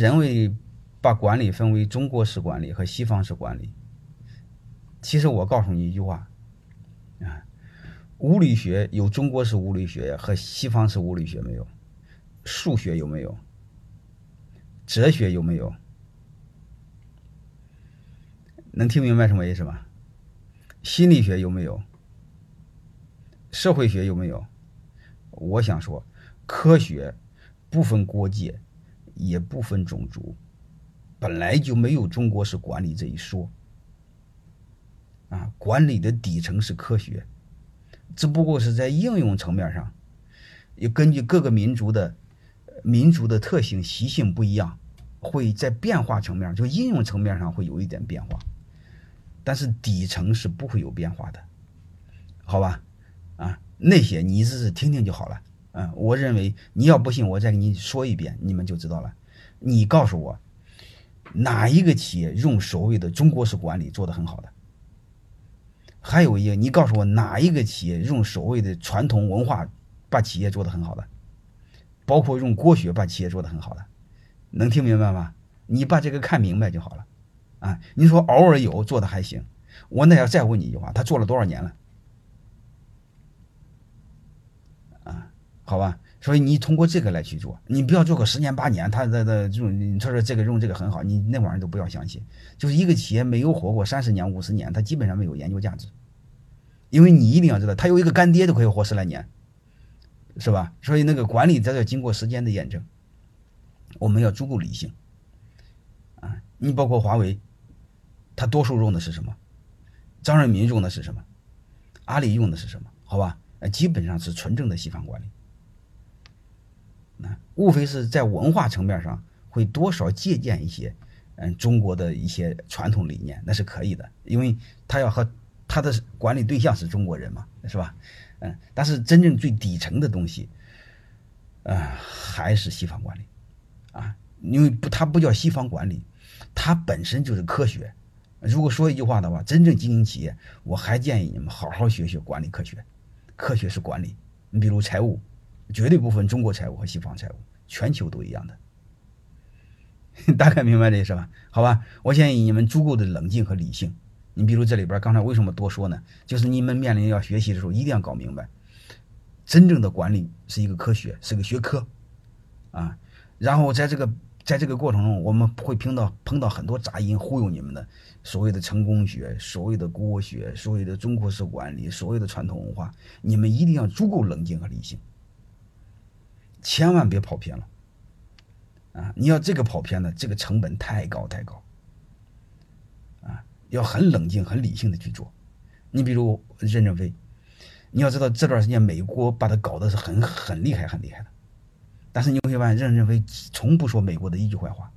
人为把管理分为中国式管理和西方式管理。其实我告诉你一句话，啊，物理学有中国式物理学和西方式物理学没有？数学有没有？哲学有没有？能听明白什么意思吗？心理学有没有？社会学有没有？我想说，科学不分国界，也不分种族，本来就没有中国式管理这一说。啊，管理的底层是科学，只不过是在应用层面上，也根据各个民族的民族的特性习性不一样，会在变化层面就应用层面上会有一点变化，但是底层是不会有变化的，好吧？啊，那些你只是听听就好了。嗯，我认为你要不信，我再给你说一遍，你们就知道了。你告诉我，哪一个企业用所谓的中国式管理做得很好的？还有一个，你告诉我哪一个企业用所谓的传统文化把企业做得很好的，包括用国学把企业做得很好的，能听明白吗？你把这个看明白就好了。啊，你说偶尔有做的还行，我那要再问你一句话，他做了多少年了？啊，好吧，所以你通过这个来去做，你不要做个十年八年，他的的用，你说说这个用这个很好，你那玩意儿都不要相信。就是一个企业没有活过三十年、五十年，它基本上没有研究价值。因为你一定要知道，他有一个干爹都可以活十来年，是吧？所以那个管理在这经过时间的验证，我们要足够理性啊！你包括华为，它多数用的是什么？张瑞民用的是什么？阿里用的是什么？好吧？呃，基本上是纯正的西方管理，那无非是在文化层面上会多少借鉴一些，嗯，中国的一些传统理念，那是可以的，因为他要和。他的管理对象是中国人嘛，是吧？嗯，但是真正最底层的东西，呃，还是西方管理，啊，因为不，它不叫西方管理，它本身就是科学。如果说一句话的话，真正经营企业，我还建议你们好好学学管理科学。科学是管理，你比如财务，绝对不分中国财务和西方财务，全球都一样的。大概明白这意思吧？好吧，我建议你们足够的冷静和理性。你比如这里边，刚才为什么多说呢？就是你们面临要学习的时候，一定要搞明白，真正的管理是一个科学，是个学科，啊，然后在这个在这个过程中，我们会碰到碰到很多杂音忽悠你们的，所谓的成功学，所谓的国学，所谓的中国式管理，所谓的传统文化，你们一定要足够冷静和理性，千万别跑偏了，啊，你要这个跑偏了，这个成本太高太高。啊要很冷静、很理性的去做。你比如任正非，你要知道这段时间美国把他搞得是很很厉害、很厉害的，但是你会发现任正非从不说美国的一句坏话。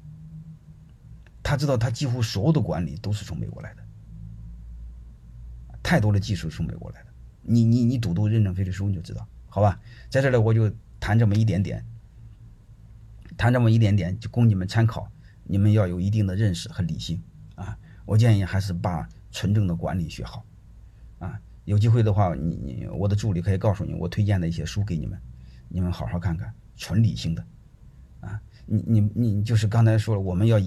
他知道他几乎所有的管理都是从美国来的，太多的技术从美国来的。你你你读读任正非的书你就知道，好吧？在这里我就谈这么一点点，谈这么一点点就供你们参考，你们要有一定的认识和理性啊。我建议还是把纯正的管理学好，啊，有机会的话，你你我的助理可以告诉你我推荐的一些书给你们，你们好好看看，纯理性的，啊，你你你就是刚才说了，我们要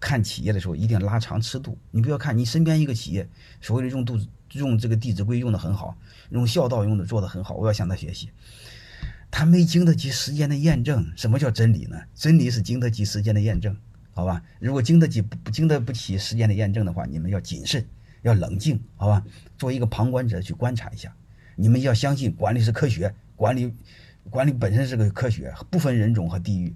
看企业的时候一定拉长尺度，你不要看你身边一个企业所谓的用度用这个《弟子规》用的很好，用孝道用的做的很好，我要向他学习，还没经得起时间的验证。什么叫真理呢？真理是经得起时间的验证。好吧，如果经得起不经得不起时间的验证的话，你们要谨慎，要冷静，好吧？做一个旁观者去观察一下。你们要相信管理是科学，管理管理本身是个科学，不分人种和地域。